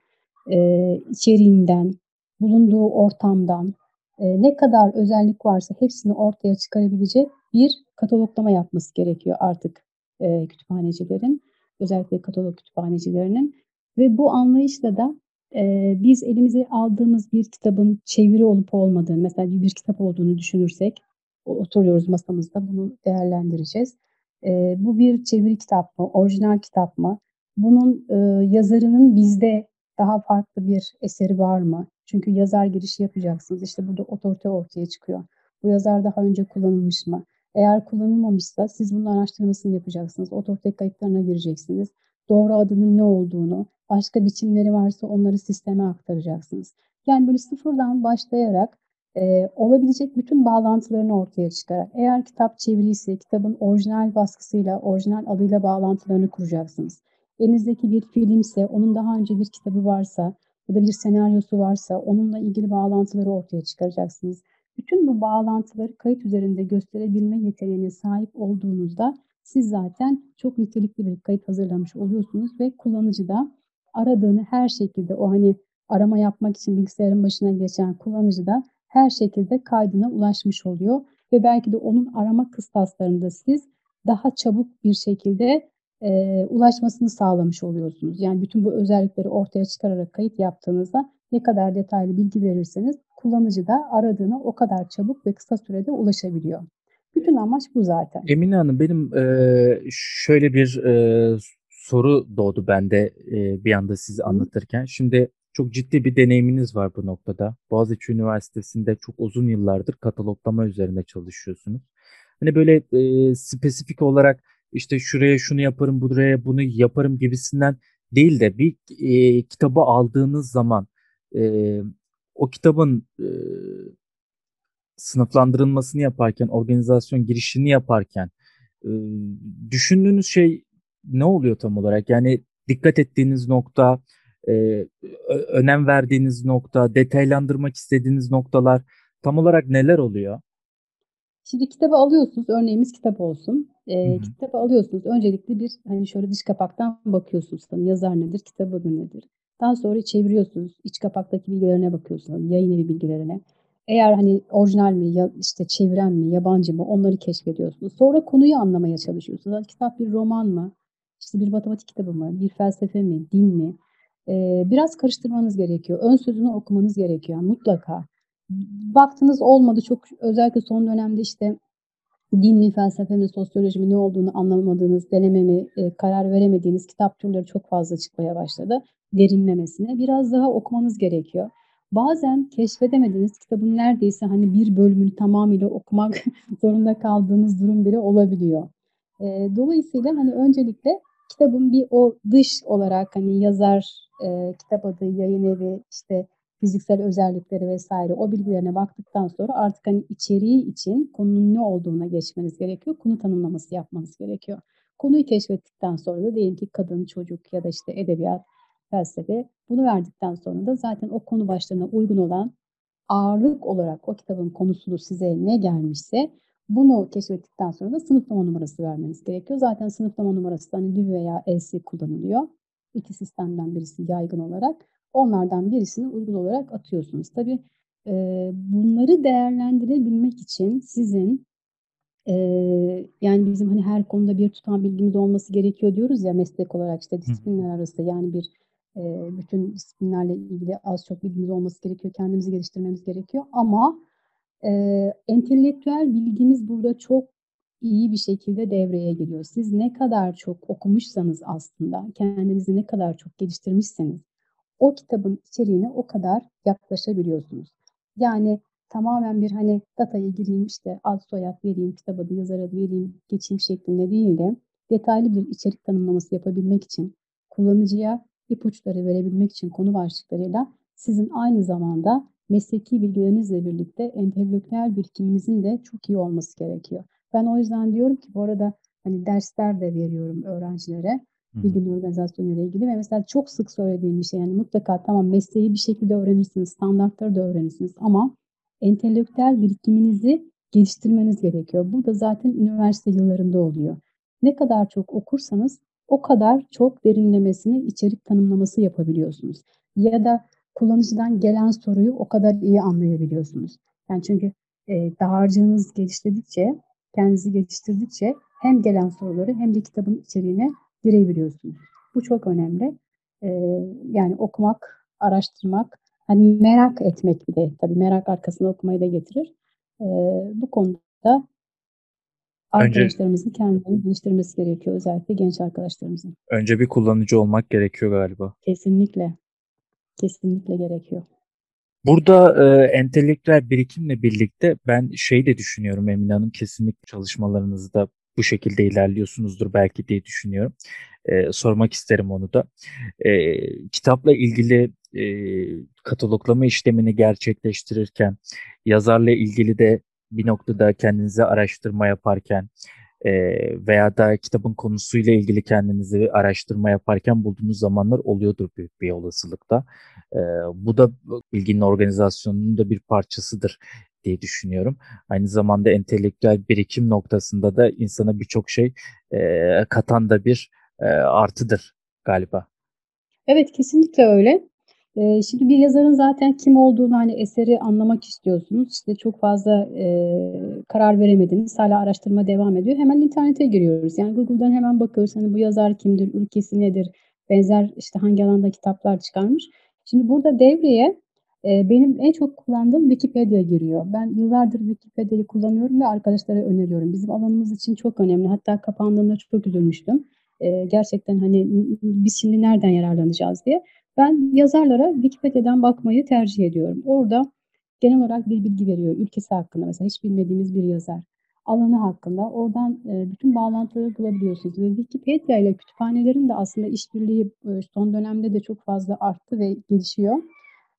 eee, içeriğinden, bulunduğu ortamdan, eee, ne kadar özellik varsa hepsini ortaya çıkarabilecek bir kataloglama yapması gerekiyor artık, eee, kütüphanecilerin. Özellikle katalog kütüphanecilerinin ve bu anlayışla da, eee, biz elimize aldığımız bir kitabın çeviri olup olmadığını, mesela bir kitap olduğunu düşünürsek, oturuyoruz masamızda, bunu değerlendireceğiz. Eee, bu bir çeviri kitap mı, orijinal kitap mı? Bunun, ııı, yazarının bizde daha farklı bir eseri var mı? Çünkü yazar girişi yapacaksınız. İşte burada otorite ortaya çıkıyor. Bu yazar daha önce kullanılmış mı? Eğer kullanılmamışsa siz bunun araştırmasını yapacaksınız. Otorite kayıtlarına gireceksiniz. Doğru adının ne olduğunu, başka biçimleri varsa onları sisteme aktaracaksınız. Yani böyle sıfırdan başlayarak, eee, olabilecek bütün bağlantılarını ortaya çıkarak, eğer kitap çeviriyse kitabın orijinal baskısıyla, orijinal adıyla bağlantılarını kuracaksınız. Elinizdeki bir filmse, onun daha önce bir kitabı varsa ya da bir senaryosu varsa onunla ilgili bağlantıları ortaya çıkaracaksınız. Bütün bu bağlantıları kayıt üzerinde gösterebilme yeteneğine sahip olduğunuzda siz zaten çok nitelikli bir kayıt hazırlamış oluyorsunuz ve kullanıcı da aradığını her şekilde o hani arama yapmak için bilgisayarın başına geçen kullanıcı da her şekilde kaydına ulaşmış oluyor ve belki de onun arama kıstaslarında siz daha çabuk bir şekilde e, ulaşmasını sağlamış oluyorsunuz. Yani bütün bu özellikleri ortaya çıkararak kayıt yaptığınızda ne kadar detaylı bilgi verirseniz kullanıcı da aradığına o kadar çabuk ve kısa sürede ulaşabiliyor. Bütün amaç bu zaten. Emine Hanım benim e, şöyle bir e, soru doğdu bende e, bir anda sizi anlatırken. Şimdi çok ciddi bir deneyiminiz var bu noktada. Boğaziçi Üniversitesi'nde çok uzun yıllardır kataloglama üzerine çalışıyorsunuz. Hani böyle e, spesifik olarak işte şuraya şunu yaparım, buraya bunu yaparım gibisinden değil de bir e, kitabı aldığınız zaman e, o kitabın e, sınıflandırılmasını yaparken, organizasyon girişini yaparken e, düşündüğünüz şey ne oluyor tam olarak? Yani dikkat ettiğiniz nokta, e, önem verdiğiniz nokta, detaylandırmak istediğiniz noktalar tam olarak neler oluyor? Şimdi kitabı alıyorsunuz, örneğimiz kitap olsun. Eee, kitabı alıyorsunuz. Öncelikle bir hani şöyle dış kapaktan bakıyorsunuz. Hani yazar nedir, kitabı adı nedir? Daha sonra çeviriyorsunuz. İç kapaktaki bilgilerine bakıyorsunuz. Yayın evi bilgilerine. Eğer hani orijinal mi, ya işte çeviren mi, yabancı mı onları keşfediyorsunuz. Sonra konuyu anlamaya çalışıyorsunuz. Hani kitap bir roman mı? İşte bir matematik kitabı mı? Bir felsefe mi? Din mi? Eee, biraz karıştırmanız gerekiyor. Ön sözünü okumanız gerekiyor mutlaka. Baktınız olmadı çok özellikle son dönemde işte din mi, felsefe mi, sosyoloji mi ne olduğunu anlamadığınız, deneme mi, e, karar veremediğiniz kitap türleri çok fazla çıkmaya başladı derinlemesine. Biraz daha okumanız gerekiyor. Bazen keşfedemediğiniz kitabın neredeyse hani bir bölümünü tamamıyla okumak zorunda kaldığınız durum bile olabiliyor. E, dolayısıyla hani öncelikle kitabın bir o dış olarak hani yazar, e, kitap adı, yayın evi, işte fiziksel özellikleri vesaire o bilgilerine baktıktan sonra artık hani içeriği için konunun ne olduğuna geçmeniz gerekiyor. Konu tanımlaması yapmanız gerekiyor. Konuyu keşfettikten sonra da diyelim ki kadın, çocuk ya da işte edebiyat, felsefe bunu verdikten sonra da zaten o konu başlarına uygun olan ağırlık olarak o kitabın konusunu size ne gelmişse bunu keşfettikten sonra da sınıflama numarası vermeniz gerekiyor. Zaten sınıflama numarası hani DÜV veya ELSI kullanılıyor. İki sistemden birisi yaygın olarak. Onlardan birisini uygun olarak atıyorsunuz. Tabii e, bunları değerlendirebilmek için sizin e, yani bizim hani her konuda bir tutan bilgimiz olması gerekiyor diyoruz ya meslek olarak işte disiplinler arası yani bir e, bütün disiplinlerle ilgili az çok bilgimiz olması gerekiyor. Kendimizi geliştirmemiz gerekiyor ama e, entelektüel bilgimiz burada çok iyi bir şekilde devreye giriyor. Siz ne kadar çok okumuşsanız aslında, kendinizi ne kadar çok geliştirmişseniz o kitabın içeriğine o kadar yaklaşabiliyorsunuz. Yani tamamen bir hani dataya gireyim işte ad soyad vereyim, kitap adı, yazar adı vereyim, geçeyim şeklinde değil de detaylı bir içerik tanımlaması yapabilmek için, kullanıcıya ipuçları verebilmek için konu başlıklarıyla sizin aynı zamanda mesleki bilgilerinizle birlikte entelektüel birikiminizin de çok iyi olması gerekiyor. Ben o yüzden diyorum ki bu arada hani dersler de veriyorum öğrencilere bilginin organizasyonu ile ilgili ve mesela çok sık söylediğim bir şey yani mutlaka tamam mesleği bir şekilde öğrenirsiniz, standartları da öğrenirsiniz ama entelektüel birikiminizi geliştirmeniz gerekiyor. Bu da zaten üniversite yıllarında oluyor. Ne kadar çok okursanız o kadar çok derinlemesine içerik tanımlaması yapabiliyorsunuz. Ya da kullanıcıdan gelen soruyu o kadar iyi anlayabiliyorsunuz. Yani çünkü e, dağarcığınız geliştirdikçe, kendinizi geliştirdikçe hem gelen soruları hem de kitabın içeriğine girebiliyorsunuz. Bu çok önemli. Ee, yani okumak, araştırmak, hani merak etmek bir de tabii merak arkasında okumayı da getirir. Ee, bu konuda arkadaşlarımızın önce, kendilerini geliştirmesi gerekiyor. Özellikle genç arkadaşlarımızın. Önce bir kullanıcı olmak gerekiyor galiba. Kesinlikle. Kesinlikle gerekiyor. Burada e, entelektüel birikimle birlikte ben şey de düşünüyorum Emine Hanım kesinlikle çalışmalarınızda bu şekilde ilerliyorsunuzdur belki diye düşünüyorum. E, sormak isterim onu da. E, kitapla ilgili e, kataloglama işlemini gerçekleştirirken, yazarla ilgili de bir noktada kendinize araştırma yaparken e, veya da kitabın konusuyla ilgili kendinizi araştırma yaparken bulduğunuz zamanlar oluyordur büyük bir olasılıkla. E, bu da bilginin organizasyonunun da bir parçasıdır diye düşünüyorum. Aynı zamanda entelektüel birikim noktasında da insana birçok şey e, katan da bir e, artıdır galiba. Evet, kesinlikle öyle. Eee, şimdi bir yazarın zaten kim olduğunu, hani, eseri anlamak istiyorsunuz. İşte, çok fazla, eee, karar veremediniz, hâlâ araştırma devam ediyor. Hemen internete giriyoruz. Yani Google'dan hemen bakıyoruz, hani, bu yazar kimdir, ülkesi nedir, benzer, işte, hangi alanda kitaplar çıkarmış. Şimdi burada devreye, eee, benim en çok kullandığım Wikipedia giriyor. Ben yıllardır Wikipedia'yı kullanıyorum ve arkadaşlara öneriyorum. Bizim alanımız için çok önemli. Hatta kapandığında çok üzülmüştüm. Eee, gerçekten, hani, biz şimdi nereden yararlanacağız diye. Ben yazarlara Wikipedia'dan bakmayı tercih ediyorum. Orada genel olarak bir bilgi veriyor. Ülkesi hakkında mesela hiç bilmediğimiz bir yazar. Alanı hakkında oradan, eee, bütün bağlantıları bulabiliyorsunuz ve Wikipedia ile kütüphanelerin de aslında işbirliği, eee, son dönemde de çok fazla arttı ve gelişiyor.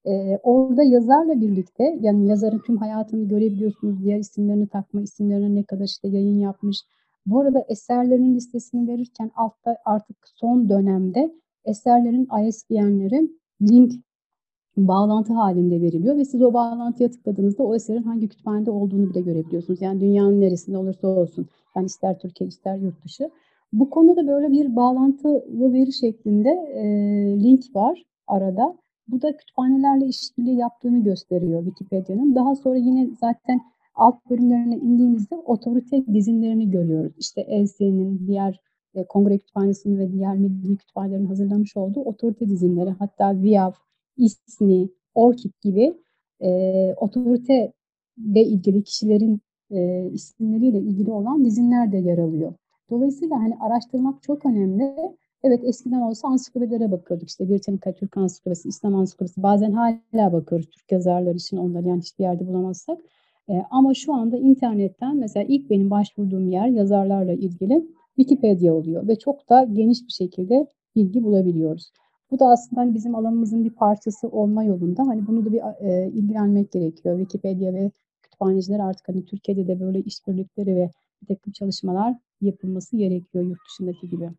Eee, orada yazarla birlikte, yani yazarın tüm hayatını görebiliyorsunuz. Diğer isimlerini, takma isimlerine ne kadar, işte, yayın yapmış. Bu arada eserlerinin listesini verirken altta artık son dönemde eserlerin ISBN'leri link bağlantı hâlinde veriliyor ve siz o bağlantıya tıkladığınızda o eserin hangi kütüphanede olduğunu bile görebiliyorsunuz. Yani dünyanın neresinde olursa olsun. Yani ister Türkiye, ister yurt dışı. Bu konuda böyle bir bağlantılı veri şeklinde, eee, link var arada. Bu da kütüphanelerle işbirliği yaptığını gösteriyor Wikipedia'nın. Daha sonra yine zaten alt bölümlerine indiğimizde otorite dizinlerini görüyoruz. İşte ELSE'nin, diğer, eee, Kongre Kütüphanesi'nin ve diğer milli kütüphanelerin hazırlamış olduğu otorite dizinleri, hatta VIAF, İSNİ, ORKİD gibi, eee, otoriteyle ilgili kişilerin, eee, isimleriyle ilgili olan dizinler de yer alıyor. Dolayısıyla, hani, araştırmak çok önemli. Evet, eskiden olsa ansiklopedilere bakıyorduk. İşte Britannica Türk Ansiklopedisi, İslam Ansiklopedisi. Bazen hâlâ bakıyoruz Türk yazarlar için onları, yani hiçbir yerde bulamazsak. Eee, ama şu anda internetten mesela ilk benim başvurduğum yer yazarlarla ilgili Wikipedia oluyor ve çok da geniş bir şekilde bilgi bulabiliyoruz. Bu da aslında, hani, bizim alanımızın bir parçası olma yolunda, hani, bunu da bir, eee, ilgilenmek gerekiyor. Wikipedia ve kütüphaneciler artık, hani, Türkiye'de de böyle işbirlikleri ve birtakım çalışmalar yapılması gerekiyor yurt dışındaki gibi.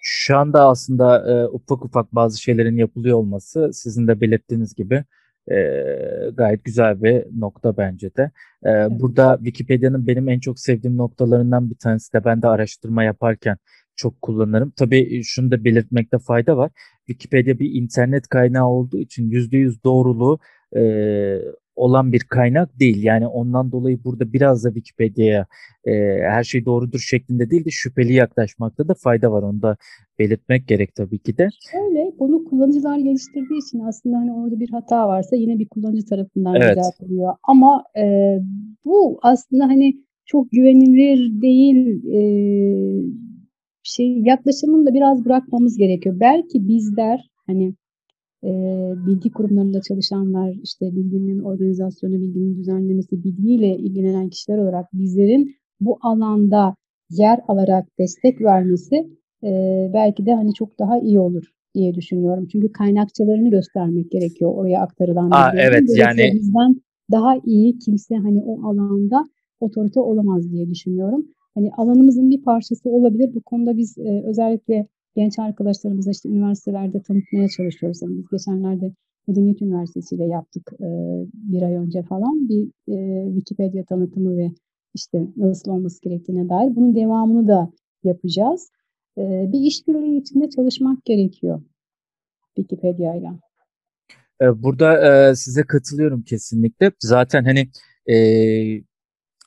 Şu anda aslında, eee, ufak ufak bazı şeylerin yapılıyor olması sizin de belirttiğiniz gibi, eee, gayet güzel bir nokta bence de. Eee, Evet. burada Wikipedia'nın benim en çok sevdiğim noktalarından bir tanesi de ben de araştırma yaparken çok kullanırım. Tabii, şunu da belirtmekte fayda var. Wikipedia bir internet kaynağı olduğu için %100 doğruluğu, eee, olan bir kaynak değil. Yani ondan dolayı burada biraz da Wikipedia'ya, eee, her şey doğrudur şeklinde değil de şüpheli yaklaşmakta da fayda var. Onu da belirtmek gerek tabii ki de. Şöyle, bunu kullanıcılar geliştirdiği için aslında, hani, orada bir hata varsa yine bir kullanıcı tarafından Evet. düzeltiliyor. Ama, eee, bu aslında, hani, çok güvenilir değil, eee, şey yaklaşımını da biraz bırakmamız gerekiyor. Belki bizler, hani, eee, bilgi kurumlarında çalışanlar, işte, bilginin organizasyonu, bilginin düzenlemesi, bilgiyle ilgilenen kişiler olarak bizlerin bu alanda yer alarak destek vermesi, eee, belki de, hani, çok daha iyi olur diye düşünüyorum. Çünkü kaynakçalarını göstermek gerekiyor oraya aktarılan A, bilgilerin. evet, yani bizden daha iyi kimse, hani, o alanda otorite olamaz diye düşünüyorum. Hani, alanımızın bir parçası olabilir. Bu konuda biz, eee, özellikle genç arkadaşlarımıza, işte, üniversitelerde tanıtmaya çalışıyoruz. Hani, biz geçenlerde Medeniyet Üniversitesi ile yaptık, eee, 1 ay önce falan bir, eee, Wikipedia tanıtımı ve, işte, nasıl olması gerektiğine dair. Bunun devamını da yapacağız. Eee, bir işbirliği içinde çalışmak gerekiyor Wikipedia'yla. Eee, burada, eee, size katılıyorum kesinlikle. Zaten, hani, eee,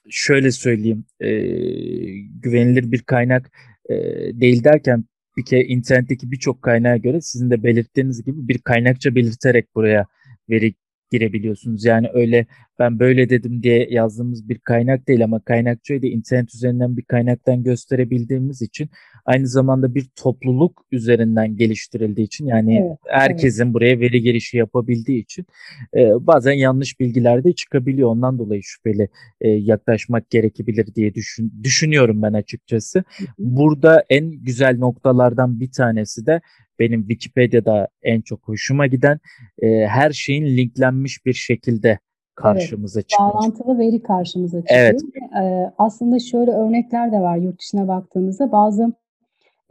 şöyle söyleyeyim, eee, güvenilir bir kaynak, eee, değil derken bir kere internetteki birçok kaynağa göre sizin de belirttiğiniz gibi bir kaynakça belirterek buraya veri girebiliyorsunuz. Yani öyle ben böyle dedim diye yazdığımız bir kaynak değil ama kaynakçayı da internet üzerinden bir kaynaktan gösterebildiğimiz için aynı zamanda bir topluluk üzerinden geliştirildiği için yani Evet, evet. herkesin buraya veri girişi yapabildiği için, eee, bazen yanlış bilgiler de çıkabiliyor. Ondan dolayı şüpheli, eee, yaklaşmak gerekebilir diye düşün düşünüyorum ben açıkçası. Hı hı. Burada en güzel noktalardan bir tanesi de benim Wikipedia'da en çok hoşuma giden, eee, her şeyin linklenmiş bir şekilde Evet, karşımıza çıkması. bağlantılı veri karşımıza çıkıyor. Evet. Eee, aslında şöyle örnekler de var yurt dışına baktığımızda. Bazı,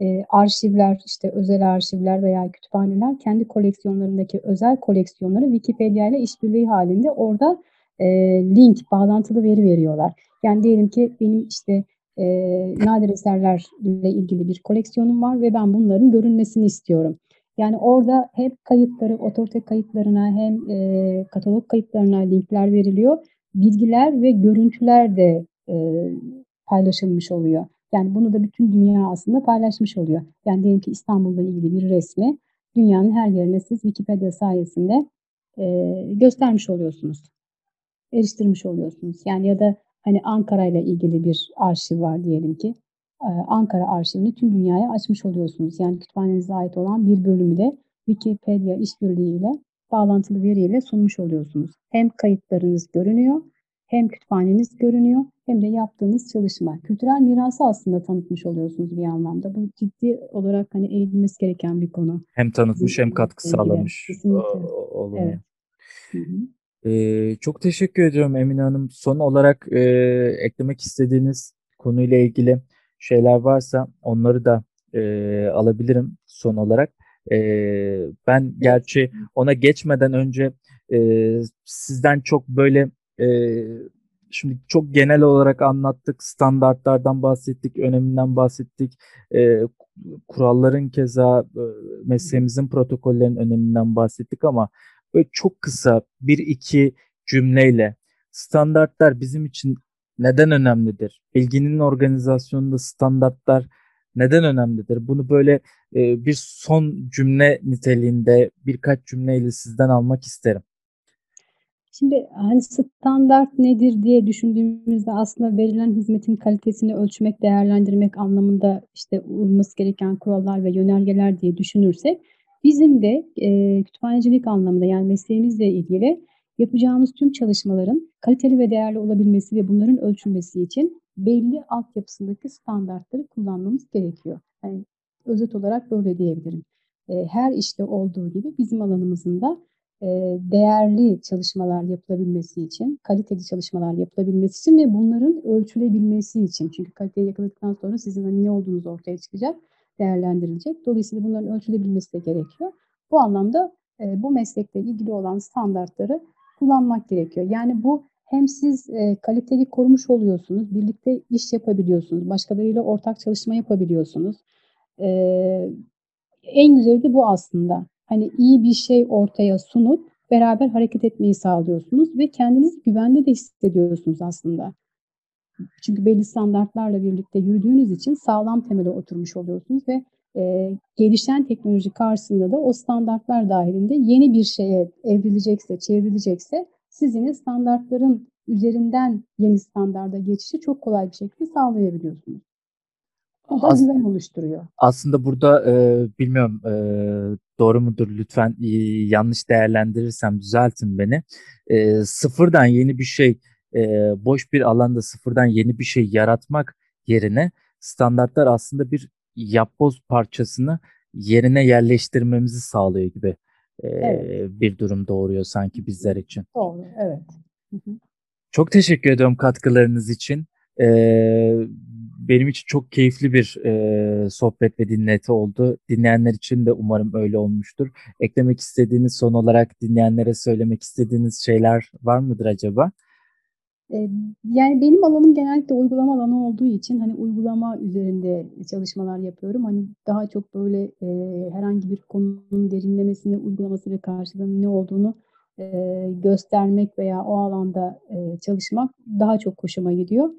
eee, arşivler, işte, özel arşivler veya kütüphaneler kendi koleksiyonlarındaki özel koleksiyonları Wikipedia ile işbirliği hâlinde orada, eee, link, bağlantılı veri veriyorlar. Yani diyelim ki benim işte, eee, nadir eserlerle ilgili bir koleksiyonum var ve ben bunların görünmesini istiyorum. Yani orada hem kayıtları, otorite kayıtlarına hem, eee, katalog kayıtlarına linkler veriliyor. Bilgiler ve görüntüler de, eee, paylaşılmış oluyor. Yani bunu da bütün dünya aslında paylaşmış oluyor. Yani diyelim ki İstanbul'la ilgili bir resmi dünyanın her yerine siz Wikipedia sayesinde, eee, göstermiş oluyorsunuz. Eriştirmiş oluyorsunuz. Yani ya da, hani, Ankara'yla ilgili bir arşiv var diyelim ki. Eee, Ankara arşivini tüm dünyaya açmış oluyorsunuz. Yani kütüphanenize ait olan bir bölümü de Wikipedia işbirliğiyle, bağlantılı veriyle sunmuş oluyorsunuz. Hem kayıtlarınız görünüyor, hem kütüphaneniz görünüyor hem de yaptığınız çalışma. Kültürel mirası aslında tanıtmış oluyorsunuz bir anlamda. Bu ciddi olarak, hani, eğitilmesi gereken bir konu. Hem tanıtmış hem katkı sağlamış, o Kesinlikle. oluyor. Evet. Hı hı. Eee, çok teşekkür ediyorum Emine Hanım. Son olarak, eee, eklemek istediğiniz konuyla ilgili şeyler varsa onları da, eee, alabilirim son olarak. Eee, ben gerçi ona geçmeden önce, eee, sizden çok böyle, eee, şimdi çok genel olarak anlattık, standartlardan bahsettik, öneminden bahsettik. Eee, kuralların keza, ııı, mesleğimizin protokollerinin öneminden bahsettik ama böyle çok kısa 1-2 cümleyle standartlar bizim için neden önemlidir? Bilginin organizasyonunda standartlar neden önemlidir? Bunu böyle, eee, bir son cümle niteliğinde birkaç cümleyle sizden almak isterim. Şimdi, hani, standart nedir diye düşündüğümüzde aslında verilen hizmetin kalitesini ölçmek, değerlendirmek anlamında, işte, uyulması gereken kurallar ve yönergeler diye düşünürsek bizim de, eee, kütüphanecilik anlamında, yani mesleğimizle ilgili yapacağımız tüm çalışmaların kaliteli ve değerli olabilmesi ve bunların ölçülmesi için belli altyapısındaki standartları kullanmamız gerekiyor. Hani, özet olarak böyle diyebilirim. Eee, her işte olduğu gibi bizim alanımızın da, değerli çalışmalar yapılabilmesi için, kaliteli çalışmalar yapılabilmesi için ve bunların ölçülebilmesi için. Çünkü kaliteyi yakaladıktan sonra sizin, hani, ne olduğunuz ortaya çıkacak, değerlendirilecek. Dolayısıyla bunların ölçülebilmesi de gerekiyor. Bu anlamda, eee, bu meslekle ilgili olan standartları kullanmak gerekiyor. Yani bu hem siz, eee, kaliteyi korumuş oluyorsunuz, birlikte iş yapabiliyorsunuz, başkalarıyla ortak çalışma yapabiliyorsunuz. Eee, en güzeli de bu aslında. Hani, iyi bir şey ortaya sunup beraber hareket etmeyi sağlıyorsunuz ve kendinizi güvende de hissediyorsunuz aslında. Çünkü belli standartlarla birlikte yürüdüğünüz için sağlam temele oturmuş oluyorsunuz ve, eee, gelişen teknoloji karşısında da o standartlar dâhilinde yeni bir şeye evrilecekse, çevrilecekse siz yine standartların üzerinden yeni standarda geçişi çok kolay bir şekilde sağlayabiliyorsunuz. Bu da As güven oluşturuyor. aslında burada, eee, bilmiyorum, eee, doğru mudur lütfen, iii, yanlış değerlendirirsem düzeltin beni. Eee, sıfırdan yeni bir şey, eee, boş bir alanda sıfırdan yeni bir şey yaratmak yerine standartlar aslında bir yapboz parçasını yerine yerleştirmemizi sağlıyor gibi, Evet. eee, bir durum doğuruyor sanki bizler için. Doğru, evet. Hı hı. Çok teşekkür ediyorum katkılarınız için. Eee, benim için çok keyifli bir, eee, sohbet ve dinleti oldu. Dinleyenler için de umarım öyle olmuştur. Eklemek istediğiniz, son olarak dinleyenlere söylemek istediğiniz şeyler var mıdır acaba? Eee, yani benim alanım genellikle uygulama alanı olduğu için, hani, uygulama üzerinde çalışmalar yapıyorum. Hani, daha çok böyle, eee, herhangi bir konunun derinlemesine uygulaması ve karşılığının ne olduğunu, eee, göstermek veya o alanda, eee, çalışmak daha çok hoşuma gidiyor.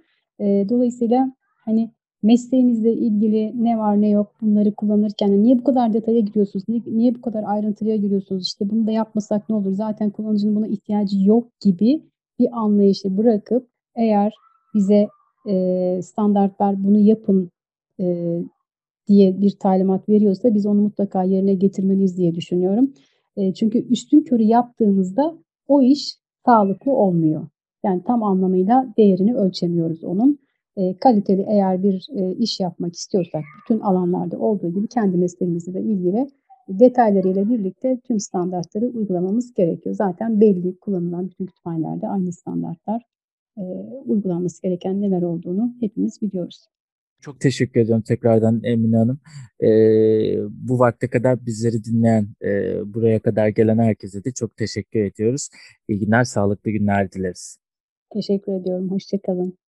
Eee, dolayısıyla, hani, mesleğimizle ilgili ne var ne yok bunları kullanırken niye bu kadar detaya giriyorsunuz, ni niye bu kadar ayrıntıya giriyorsunuz, işte, bunu da yapmasak ne olur, zaten kullanıcının buna ihtiyacı yok gibi bir anlayışı bırakıp eğer bize, eee, standartlar bunu yapın, eee, diye bir talimat veriyorsa biz onu mutlaka yerine getirmeliyiz diye düşünüyorum. Eee, çünkü üstünkörü yaptığımızda o iş sağlıklı olmuyor. Yani tam anlamıyla değerini ölçemiyoruz onun. Eee, kaliteli eğer bir, eee, iş yapmak istiyorsak bütün alanlarda olduğu gibi kendi mesleğimizle de ilgili detaylarıyla birlikte tüm standartları uygulamamız gerekiyor. Zaten belli kullanılan bütün kütüphanelerde aynı standartlar, eee, uygulanması gereken neler olduğunu hepimiz biliyoruz. Çok teşekkür ediyorum tekrardan Emine Hanım. Ee, bu vakte kadar bizleri dinleyen, e, buraya kadar gelen herkese de çok teşekkür ediyoruz. İyi günler, sağlıklı günler dileriz. Teşekkür ediyorum. Hoşça kalın.